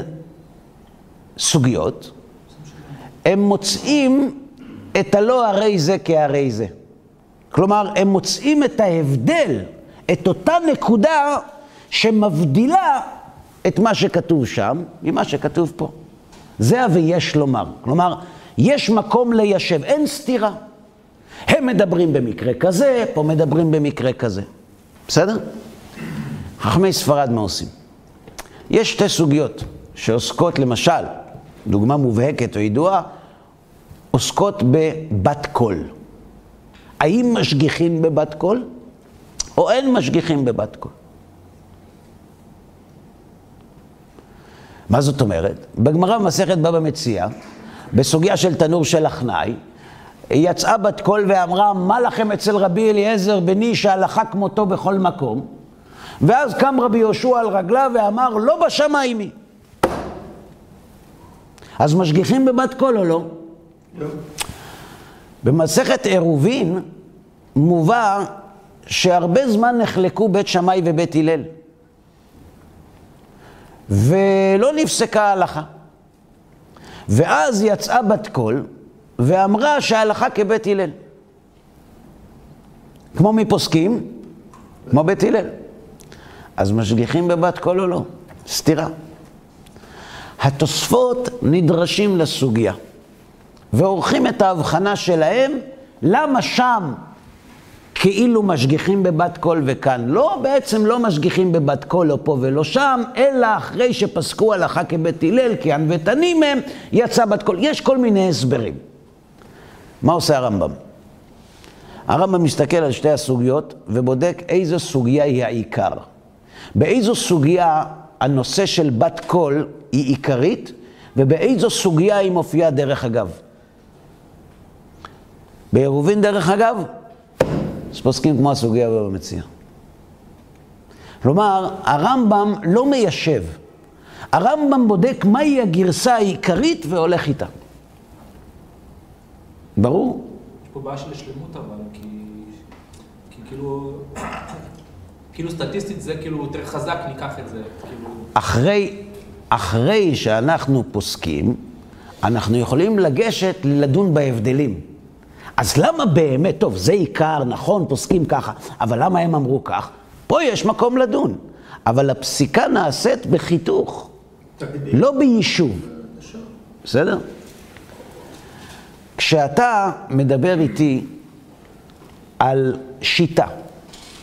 סוגיות, הם מוצאים את הלא הרי זה כהרי זה. כלומר, הם מוצאים את ההבדל, את אותה נקודה שמבדילה את מה שכתוב שם ממה שכתוב פה. זה ה"ויש לומר". כלומר, יש מקום ליישב, אין סתירה. הם מדברים במקרה כזה, פה מדברים במקרה כזה. בסדר? חכמי ספרד מה עושים? יש שתי סוגיות שעוסקות למשל, דוגמה מובהקת או ידועה, עוסקות בבת קול. האם משגיחים בבת קול או אין משגיחים בבת קול? מה זאת אומרת? בגמרא במסכת בבא מציעא, בסוגיה של תנור של אחנאי, יצאה בת קול ואמרה, מה לכם אצל רבי אליעזר בני שהלכה כמותו בכל מקום? ואז קם רבי יהושע על רגליו ואמר, לא בשמיים היא. אז משגיחים בבת קול או לא? לא. במסכת עירובין מובא שהרבה זמן נחלקו בית שמאי ובית הלל. ולא נפסקה ההלכה. ואז יצאה בת קול ואמרה שההלכה כבית הלל. כמו מי פוסקים? כמו בית הלל. אז משגיחים בבת קול או לא? סתירה. התוספות נדרשים לסוגיה ועורכים את ההבחנה שלהם למה שם כאילו משגיחים בבת קול וכאן לא, בעצם לא משגיחים בבת קול לא פה ולא שם, אלא אחרי שפסקו הלכה כבית הלל, כי ענוותנים הם, יצאה בת קול. יש כל מיני הסברים. מה עושה הרמב"ם? הרמב"ם מסתכל על שתי הסוגיות ובודק איזו סוגיה היא העיקר. באיזו סוגיה הנושא של בת קול היא עיקרית, ובאיזו סוגיה היא מופיעה דרך אגב. בעירובין דרך אגב, אז פוסקים כמו הסוגיה במציע. כלומר, הרמב"ם לא מיישב. הרמב"ם בודק מהי הגרסה העיקרית והולך איתה. ברור? יש פה בעיה של שלמות אבל, כי, כי כאילו, כאילו סטטיסטית זה כאילו יותר חזק, ניקח את זה, כאילו... אחרי, אחרי שאנחנו פוסקים, אנחנו יכולים לגשת לדון בהבדלים. אז למה באמת, טוב, זה עיקר, נכון, פוסקים ככה, אבל למה הם אמרו כך? פה יש מקום לדון. אבל הפסיקה נעשית בחיתוך, לא ביישוב. בסדר? כשאתה מדבר איתי על שיטה,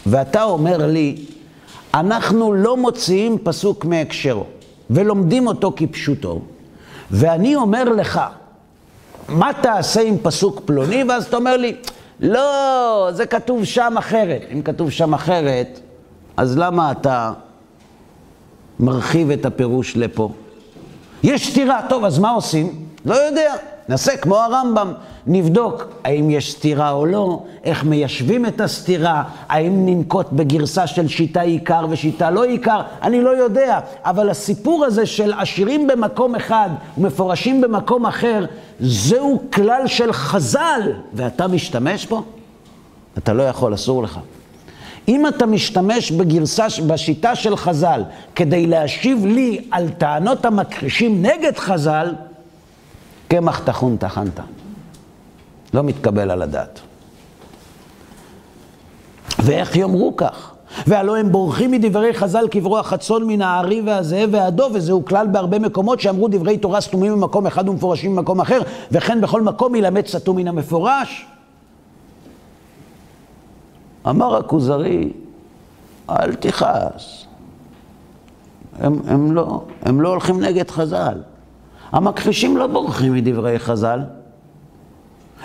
ואתה אומר לי, אנחנו לא מוציאים פסוק מהקשרו, ולומדים אותו כפשוטו, ואני אומר לך, מה תעשה עם פסוק פלוני? ואז אתה אומר לי, לא, זה כתוב שם אחרת. אם כתוב שם אחרת, אז למה אתה מרחיב את הפירוש לפה? יש סתירה, טוב, אז מה עושים? לא יודע. נעשה כמו הרמב"ם, נבדוק האם יש סתירה או לא, איך מיישבים את הסתירה, האם ננקוט בגרסה של שיטה עיקר ושיטה לא עיקר, אני לא יודע, אבל הסיפור הזה של עשירים במקום אחד ומפורשים במקום אחר, זהו כלל של חז"ל, ואתה משתמש בו? אתה לא יכול, אסור לך. אם אתה משתמש בגרסה, בשיטה של חז"ל כדי להשיב לי על טענות המכחישים נגד חז"ל, קמח טחון טחנת. לא מתקבל על הדעת. ואיך יאמרו כך? והלא הם בורחים מדברי חז"ל כברוח הצאן מן הארי והזאב והדוב, וזהו כלל בהרבה מקומות שאמרו דברי תורה סתומים במקום אחד ומפורשים במקום אחר, וכן בכל מקום ילמד סתום מן המפורש. אמר הכוזרי, אל תכעס. הם, הם, לא, הם לא הולכים נגד חז"ל. המכחישים לא בורחים מדברי חז"ל.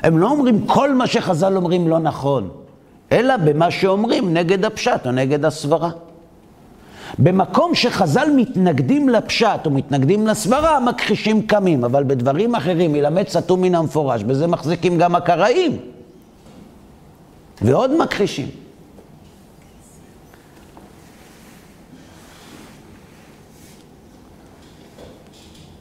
הם לא אומרים כל מה שחז"ל אומרים לא נכון, אלא במה שאומרים נגד הפשט או נגד הסברה. במקום שחז"ל מתנגדים לפשט או מתנגדים לסברה, המכחישים קמים, אבל בדברים אחרים, ילמד סתום מן המפורש, בזה מחזיקים גם הקראים. ועוד מכחישים.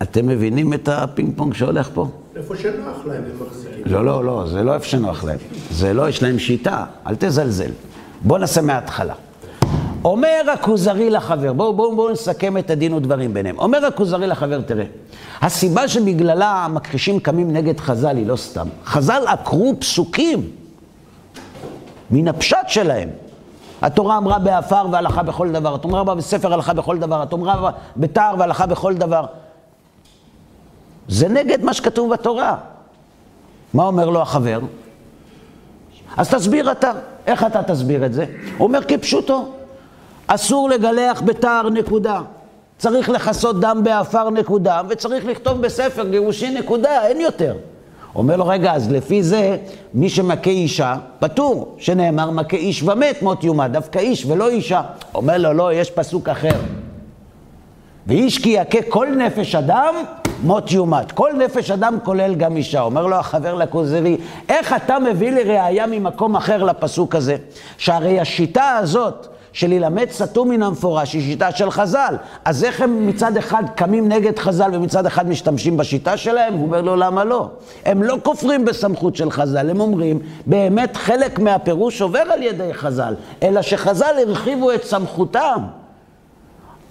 אתם מבינים את הפינג פונג שהולך פה? איפה שנוח להם הם מחזיקים. לא, לא, לא, זה לא איפה שנוח להם. זה לא, יש להם שיטה, אל תזלזל. בואו נעשה מההתחלה. אומר הכוזרי לחבר, בואו בוא, בוא נסכם את הדין ודברים ביניהם. אומר הכוזרי לחבר, תראה, הסיבה שבגללה המכחישים קמים נגד חז"ל היא לא סתם. חז"ל עקרו פסוקים מן הפשט שלהם. התורה אמרה בעפר והלכה בכל דבר, התורה אמרה בספר הלכה בכל דבר, התורה אמרה בתער והלכה בכל דבר. זה נגד מה שכתוב בתורה. מה אומר לו החבר? אז תסביר אתה. איך אתה תסביר את זה? הוא אומר כפשוטו. אסור לגלח בתער נקודה. צריך לכסות דם בעפר נקודה, וצריך לכתוב בספר גירושין נקודה, אין יותר. אומר לו, רגע, אז לפי זה, מי שמכה אישה, פטור, שנאמר מכה איש ומת מות יומת, דווקא איש ולא אישה. אומר לו, לא, יש פסוק אחר. ואיש כי יכה כל נפש אדם, מות יומת. כל נפש אדם כולל גם אישה. אומר לו החבר לכוזרי, איך אתה מביא לי ראייה ממקום אחר לפסוק הזה? שהרי השיטה הזאת של ללמד סתום מן המפורש היא שיטה של חז"ל. אז איך הם מצד אחד קמים נגד חז"ל ומצד אחד משתמשים בשיטה שלהם? הוא אומר לו, למה לא? הם לא כופרים בסמכות של חז"ל, הם אומרים, באמת חלק מהפירוש עובר על ידי חז"ל, אלא שחז"ל הרחיבו את סמכותם.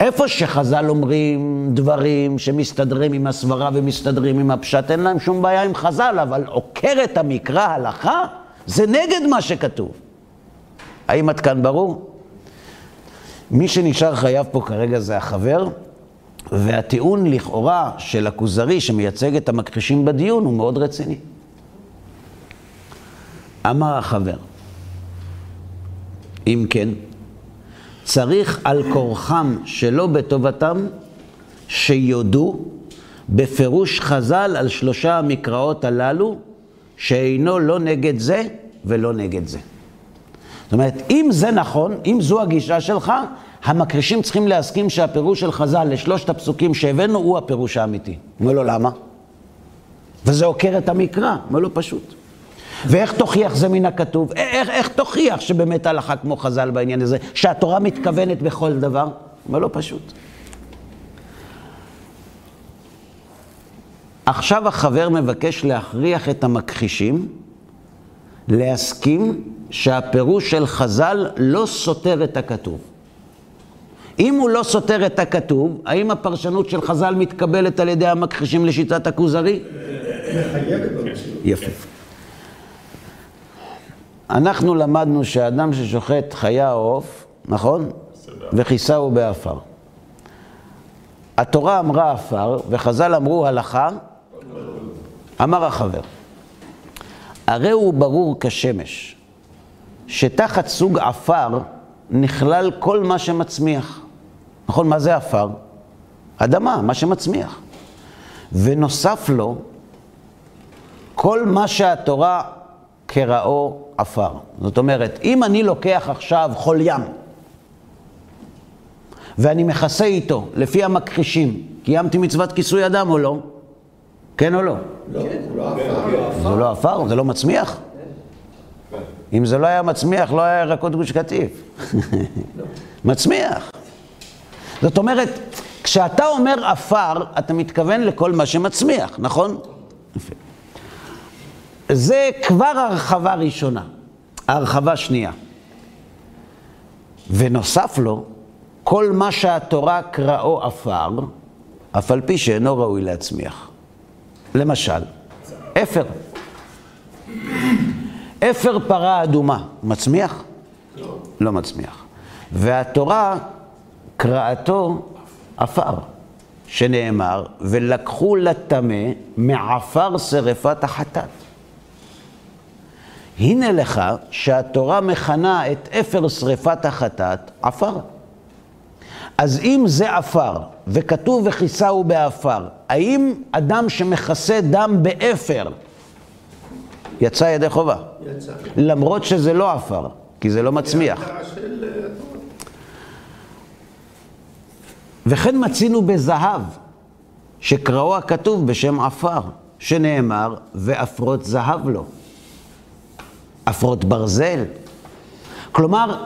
איפה שחז"ל אומרים דברים שמסתדרים עם הסברה ומסתדרים עם הפשט, אין להם שום בעיה עם חז"ל, אבל עוקרת המקרא הלכה, זה נגד מה שכתוב. האם עד כאן ברור? מי שנשאר חייב פה כרגע זה החבר, והטיעון לכאורה של הכוזרי שמייצג את המכחישים בדיון הוא מאוד רציני. אמר החבר, אם כן, צריך על כורחם שלא בטובתם שיודו בפירוש חז"ל על שלושה המקראות הללו, שאינו לא נגד זה ולא נגד זה. זאת אומרת, אם זה נכון, אם זו הגישה שלך, המקרישים צריכים להסכים שהפירוש של חז"ל לשלושת הפסוקים שהבאנו הוא הפירוש האמיתי. אומר לו, למה? וזה עוקר את המקרא. אומר לו, פשוט. ואיך תוכיח זה מן הכתוב? איך, איך תוכיח שבאמת הלכה כמו חז"ל בעניין הזה? שהתורה מתכוונת בכל דבר? אומר לו, פשוט. עכשיו החבר מבקש להכריח את המכחישים להסכים שהפירוש של חז"ל לא סותר את הכתוב. אם הוא לא סותר את הכתוב, האם הפרשנות של חז"ל מתקבלת על ידי המכחישים לשיטת הכוזרי? מחייבת במציאות. יפה. אנחנו למדנו שאדם ששוחט חיה עוף, נכון? וכיסהו בעפר. התורה אמרה עפר, וחז"ל אמרו הלכה, אמר החבר. הרי הוא ברור כשמש, שתחת סוג עפר נכלל כל מה שמצמיח. נכון, מה זה עפר? אדמה, מה שמצמיח. ונוסף לו כל מה שהתורה כראו עפר. זאת אומרת, אם אני לוקח עכשיו חול ים, ואני מכסה איתו, לפי המכחישים, קיימתי מצוות כיסוי אדם או לא? כן או לא? לא, לא עפר. זה לא עפר? זה לא מצמיח? אם זה לא היה מצמיח, לא היה ירקות גוש קטיף. מצמיח. זאת אומרת, כשאתה אומר עפר, אתה מתכוון לכל מה שמצמיח, נכון? יפה. זה כבר הרחבה ראשונה. הרחבה שנייה. ונוסף לו, כל מה שהתורה קראו עפר, אף על פי שאינו ראוי להצמיח. למשל, אפר. אפר פרה אדומה, מצמיח? לא. לא מצמיח. והתורה קראתו עפר, שנאמר, ולקחו לטמא מעפר שרפת החטאת. הנה לך שהתורה מכנה את אפר שרפת החטאת עפר. אז אם זה עפר, וכתוב וכיסהו בעפר, האם אדם שמכסה דם באפר יצא ידי חובה? יצא. למרות שזה לא עפר, כי זה לא מצמיח. של התורה. וכן מצינו בזהב, שקראו הכתוב בשם עפר, שנאמר, ועפרות זהב לו. עפרות ברזל. כלומר,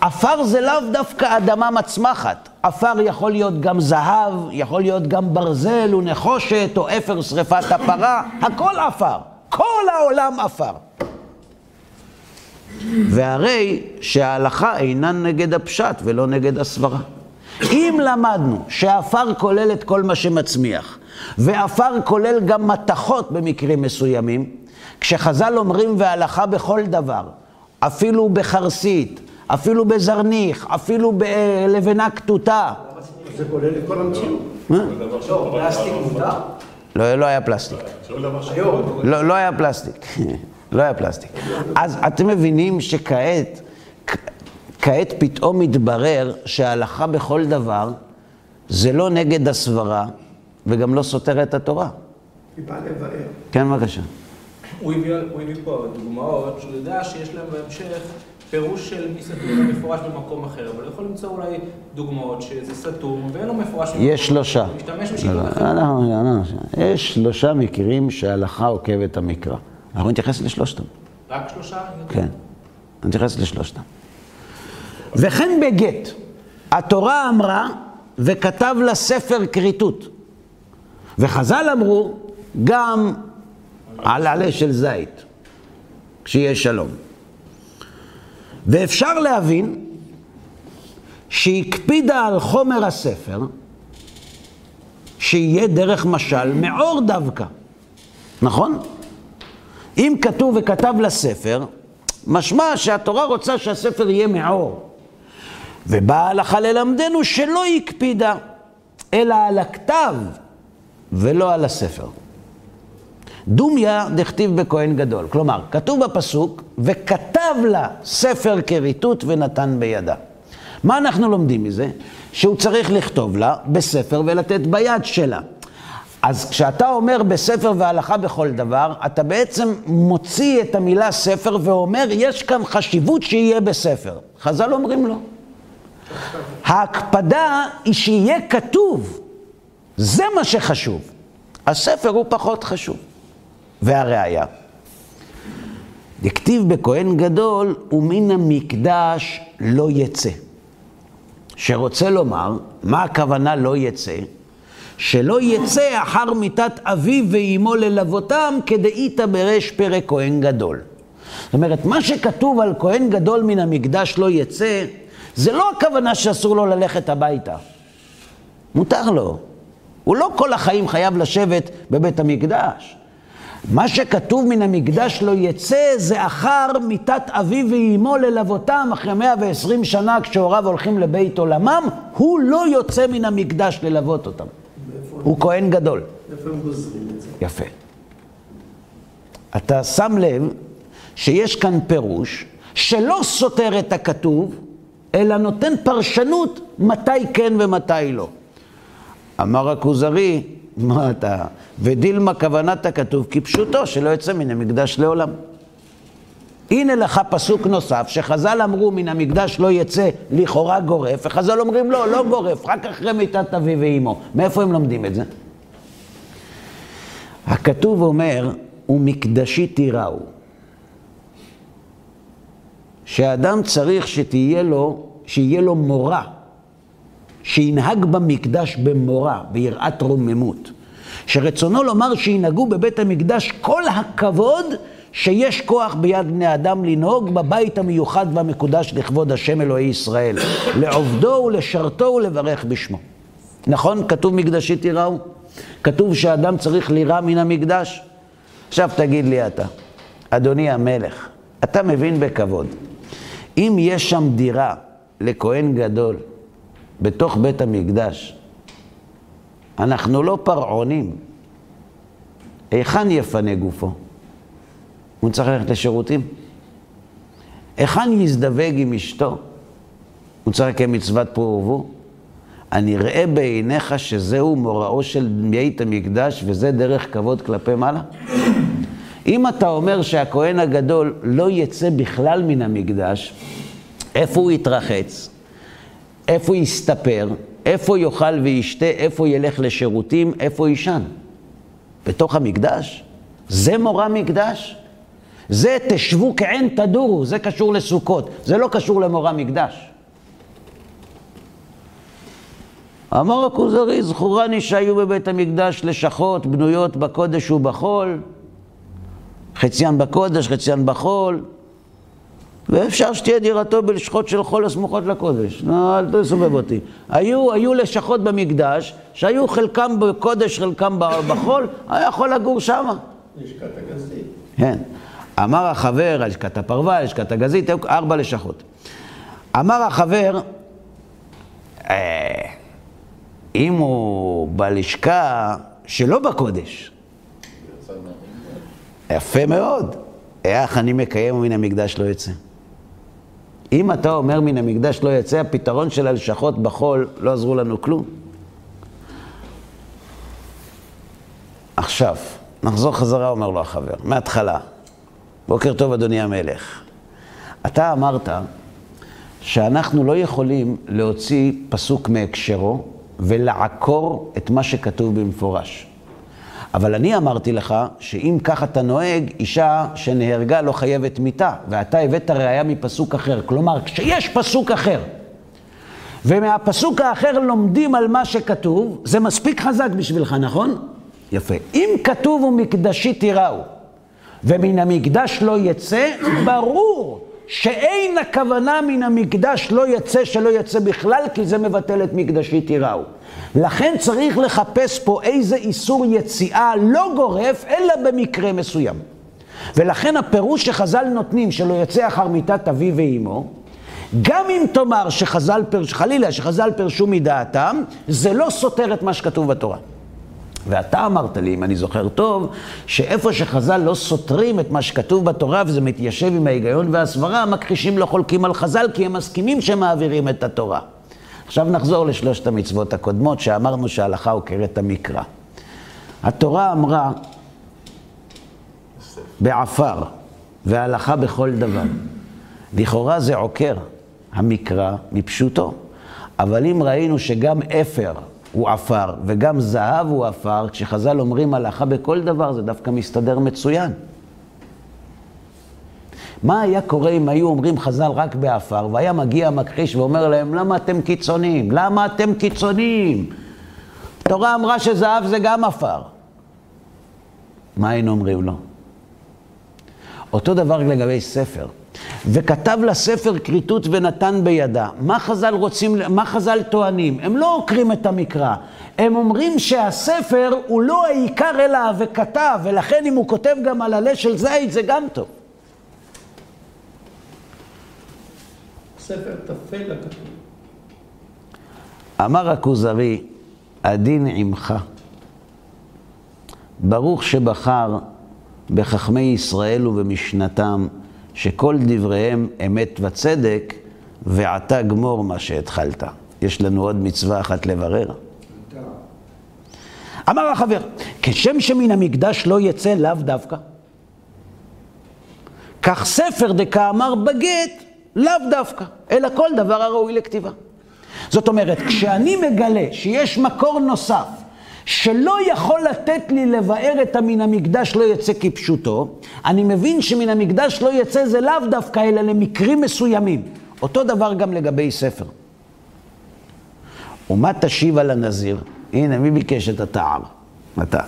עפר זה לאו דווקא אדמה מצמחת. עפר יכול להיות גם זהב, יכול להיות גם ברזל ונחושת, או אפר שרפת הפרה, הכל עפר. כל העולם עפר. והרי שההלכה אינה נגד הפשט ולא נגד הסברה. אם למדנו שעפר כולל את כל מה שמצמיח, ועפר כולל גם מתכות במקרים מסוימים, כשחז"ל אומרים והלכה בכל דבר, אפילו בחרסית, אפילו בזרניך, אפילו בלבנה כתותה. זה כולל את כל המציאות. מה? לא, פלסטיק מותר? לא, לא היה פלסטיק. לא, לא היה פלסטיק. לא היה פלסטיק. אז אתם מבינים שכעת, כעת פתאום מתברר שההלכה בכל דבר זה לא נגד הסברה וגם לא סותר את התורה. כן, בבקשה. הוא הביא, הוא הביא פה דוגמאות שהוא יודע שיש להם בהמשך פירוש של מי סתום מפורש במקום אחר, אבל הוא יכול למצוא אולי דוגמאות שזה סתום ואין לו מפורש יש שלושה. הוא משתמש לא, בשיטות לא, אחרות. אנחנו- אנחנו- יש שלושה מקרים שההלכה עוקבת המקרא. אנחנו נתייחס לשלושתם. רק שלושה? כן, נתייחס לשלושתם. וכן בגט, התורה אמרה, וכתב לה ספר כריתות. וחז"ל אמרו, גם על עלה של זית, כשיהיה שלום. ואפשר להבין שהקפידה על חומר הספר, שיהיה דרך משל מעור דווקא, נכון? אם כתוב וכתב לספר, משמע שהתורה רוצה שהספר יהיה מעור. ובאה ההלכה ללמדנו שלא הקפידה, אלא על הכתב ולא על הספר. דומיה דכתיב בכהן גדול. כלומר, כתוב בפסוק, וכתב לה ספר כריתות ונתן בידה. מה אנחנו לומדים מזה? שהוא צריך לכתוב לה בספר ולתת ביד שלה. אז כשאתה אומר בספר והלכה בכל דבר, אתה בעצם מוציא את המילה ספר ואומר, יש כאן חשיבות שיהיה בספר. חז"ל אומרים לא. ההקפדה היא שיהיה כתוב. זה מה שחשוב. הספר הוא פחות חשוב. והראיה, דכתיב בכהן גדול, ומן המקדש לא יצא. שרוצה לומר, מה הכוונה לא יצא? שלא יצא אחר מיתת אביו ואימו ללוותם כדאיתא בריש פרק כהן גדול. זאת אומרת, מה שכתוב על כהן גדול מן המקדש לא יצא, זה לא הכוונה שאסור לו ללכת הביתה. מותר לו. הוא לא כל החיים חייב לשבת בבית המקדש. מה שכתוב מן המקדש לא יצא, זה אחר מיתת אביו ואימו ללוותם אחרי 120 שנה כשהוריו הולכים לבית עולמם, הוא לא יוצא מן המקדש ללוות אותם. הוא כהן גדול. איפה הם גוזרים את זה? יפה. אתה שם לב שיש כאן פירוש שלא סותר את הכתוב, אלא נותן פרשנות מתי כן ומתי לא. אמר הכוזרי, מה אתה... ודילמה כוונת הכתוב כפשוטו, שלא יצא מן המקדש לעולם. הנה לך פסוק נוסף, שחז"ל אמרו מן המקדש לא יצא לכאורה גורף, וחז"ל אומרים לא, לא גורף, רק אחרי מיתת אבי ואימו. מאיפה הם לומדים את זה? הכתוב אומר, ומקדשי תיראו. שאדם צריך שתהיה לו, שיהיה לו מורה, שינהג במקדש במורה, ביראת רוממות. שרצונו לומר שינהגו בבית המקדש כל הכבוד שיש כוח ביד בני אדם לנהוג בבית המיוחד והמקודש לכבוד השם אלוהי ישראל, לעובדו ולשרתו ולברך בשמו. נכון? כתוב מקדשי תיראו? כתוב שאדם צריך לירא מן המקדש? עכשיו תגיד לי אתה, אדוני המלך, אתה מבין בכבוד, אם יש שם דירה לכהן גדול בתוך בית המקדש, אנחנו לא פרעונים, היכן יפנה גופו? הוא צריך ללכת לשירותים? היכן יזדווג עם אשתו? הוא צריך לקיים מצוות פרו ורבו? הנראה בעיניך שזהו מוראו של בית המקדש וזה דרך כבוד כלפי מעלה? אם אתה אומר שהכהן הגדול לא יצא בכלל מן המקדש, איפה הוא יתרחץ? איפה יסתפר? איפה יאכל וישתה? איפה ילך לשירותים? איפה יישן? בתוך המקדש? זה מורא מקדש? זה תשבו כעין תדורו, זה קשור לסוכות, זה לא קשור למורא מקדש. אמר הכוזרי, זכורני שהיו בבית המקדש לשכות בנויות בקודש ובחול, חציין בקודש, חציין בחול, ואפשר שתהיה דירתו בלשכות של חול הסמוכות לקודש. נו, אל תסובב אותי. היו, היו לשכות במקדש, שהיו חלקם בקודש, חלקם בחול, היה יכול לגור שמה. לשכת הגזית. כן. אמר החבר, לשכת הפרווה, לשכת הגזית, היו ארבע לשכות. אמר החבר, אה, אם הוא בלשכה שלא בקודש, יפה מאוד, איך אני מקיים ומן המקדש לא יצא. אם אתה אומר מן המקדש לא יצא, הפתרון של הלשכות בחול לא עזרו לנו כלום. עכשיו, נחזור חזרה, אומר לו החבר, מההתחלה. בוקר טוב, אדוני המלך. אתה אמרת שאנחנו לא יכולים להוציא פסוק מהקשרו ולעקור את מה שכתוב במפורש. אבל אני אמרתי לך שאם כך אתה נוהג, אישה שנהרגה לא חייבת מיתה, ואתה הבאת ראייה מפסוק אחר. כלומר, כשיש פסוק אחר, ומהפסוק האחר לומדים על מה שכתוב, זה מספיק חזק בשבילך, נכון? יפה. אם כתוב ומקדשי תיראו, ומן המקדש לא יצא, ברור שאין הכוונה מן המקדש לא יצא שלא יצא בכלל, כי זה מבטל את מקדשי תיראו. לכן צריך לחפש פה איזה איסור יציאה לא גורף, אלא במקרה מסוים. ולכן הפירוש שחז"ל נותנים שלא יצא אחר מיתת אבי ואימו, גם אם תאמר שחז"ל פרש, חלילה שחז"ל פרשו מדעתם, זה לא סותר את מה שכתוב בתורה. ואתה אמרת לי, אם אני זוכר טוב, שאיפה שחז"ל לא סותרים את מה שכתוב בתורה וזה מתיישב עם ההיגיון והסברה, המכחישים לא חולקים על חז"ל כי הם מסכימים שהם מעבירים את התורה. עכשיו נחזור לשלושת המצוות הקודמות שאמרנו שההלכה עוקרת המקרא. התורה אמרה בעפר והלכה בכל דבר. לכאורה זה עוקר המקרא מפשוטו, אבל אם ראינו שגם אפר הוא עפר וגם זהב הוא עפר, כשחז"ל אומרים הלכה בכל דבר זה דווקא מסתדר מצוין. מה היה קורה אם היו אומרים חז"ל רק בעפר, והיה מגיע המכחיש ואומר להם, למה אתם קיצוניים? למה אתם קיצוניים? התורה אמרה שזהב זה גם עפר. מה היינו אומרים לו? אותו דבר לגבי ספר. וכתב לספר כריתות ונתן בידה. מה חז"ל רוצים, מה חז"ל טוענים? הם לא עוקרים את המקרא. הם אומרים שהספר הוא לא העיקר אלא וכתב, ולכן אם הוא כותב גם על עלה של זית זה גם טוב. ספר תפל הכתוב. אמר הכוזרי, הדין עמך. ברוך שבחר בחכמי ישראל ובמשנתם, שכל דבריהם אמת וצדק, ועתה גמור מה שהתחלת. יש לנו עוד מצווה אחת לברר. אמר החבר, כשם שמן המקדש לא יצא לאו דווקא, כך ספר דקאמר בגט לאו דווקא, אלא כל דבר הראוי לכתיבה. זאת אומרת, כשאני מגלה שיש מקור נוסף שלא יכול לתת לי לבאר את המן המקדש לא יצא כפשוטו, אני מבין שמן המקדש לא יצא זה לאו דווקא, אלא למקרים מסוימים. אותו דבר גם לגבי ספר. ומה תשיב על הנזיר? הנה, מי ביקש את התער? אתה.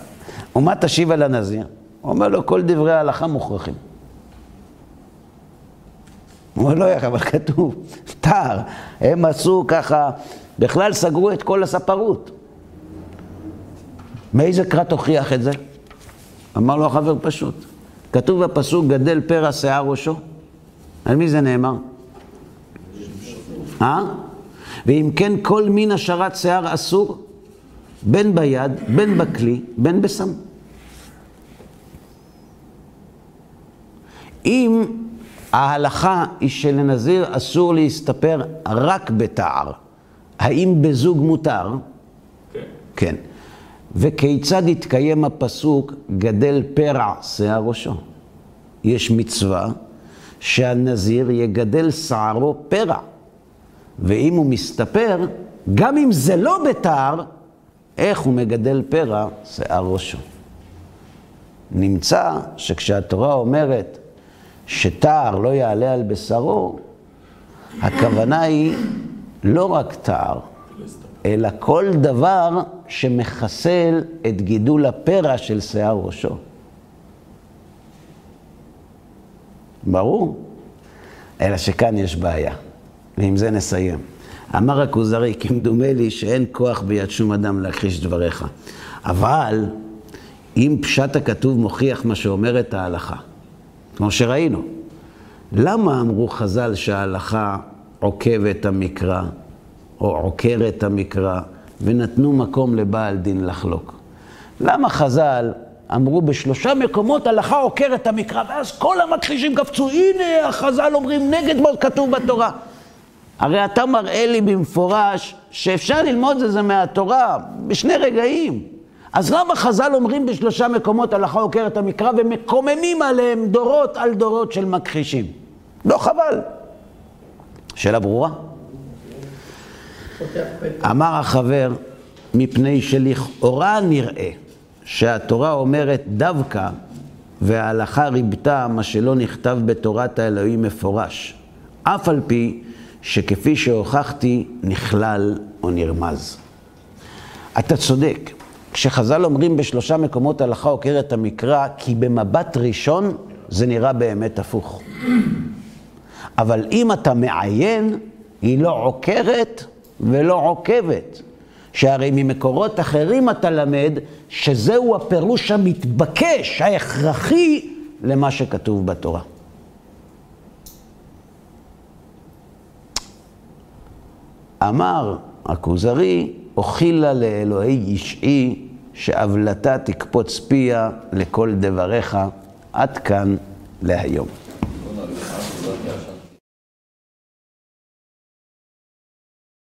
ומה תשיב על הנזיר? הוא אומר לו, כל דברי ההלכה מוכרחים. הוא אומר, לא יחד, אבל כתוב, תער. הם עשו ככה, בכלל סגרו את כל הספרות. מאיזה קרא תוכיח את זה? אמר לו החבר פשוט. כתוב בפסוק, גדל פרע שיער ראשו. על מי זה נאמר? אה? ואם כן, כל מין השארת שיער אסור, בין ביד, בין בכלי, בין בסם. אם ההלכה היא שלנזיר אסור להסתפר רק בתער, האם בזוג מותר? כן. כן. וכיצד יתקיים הפסוק גדל פרע שיער ראשו? יש מצווה שהנזיר יגדל שערו פרע. ואם הוא מסתפר, גם אם זה לא בתער, איך הוא מגדל פרע שיער ראשו? נמצא שכשהתורה אומרת שתער לא יעלה על בשרו, הכוונה היא לא רק תער, אלא כל דבר שמחסל את גידול הפרע של שיער ראשו. ברור? אלא שכאן יש בעיה, ועם זה נסיים. אמר הכוזרי, כמדומה לי שאין כוח ביד שום אדם להכחיש דבריך. אבל אם פשט הכתוב מוכיח מה שאומרת ההלכה, כמו שראינו, למה אמרו חז"ל שההלכה עוקבת המקרא, או עוקרת המקרא, ונתנו מקום לבעל דין לחלוק? למה חז"ל אמרו בשלושה מקומות הלכה עוקרת המקרא, ואז כל המכחישים קפצו, הנה החז"ל אומרים נגד מה כתוב בתורה. הרי אתה מראה לי במפורש שאפשר ללמוד את זה מהתורה בשני רגעים. אז למה חז"ל אומרים בשלושה מקומות הלכה עוקרת המקרא ומקוממים עליהם דורות על דורות של מכחישים? לא חבל. שאלה ברורה? אמר החבר, מפני שלכאורה נראה שהתורה אומרת דווקא וההלכה ריבתה מה שלא נכתב בתורת האלוהים מפורש, אף על פי שכפי שהוכחתי נכלל או נרמז. אתה צודק, כשחז"ל אומרים בשלושה מקומות הלכה עוקרת המקרא, כי במבט ראשון זה נראה באמת הפוך. אבל אם אתה מעיין, היא לא עוקרת ולא עוקבת. שהרי ממקורות אחרים אתה למד שזהו הפירוש המתבקש, ההכרחי, למה שכתוב בתורה. אמר הכוזרי, אוכילה לאלוהי ישעי, שעוולתה תקפוץ פיה לכל דבריך, עד כאן להיום.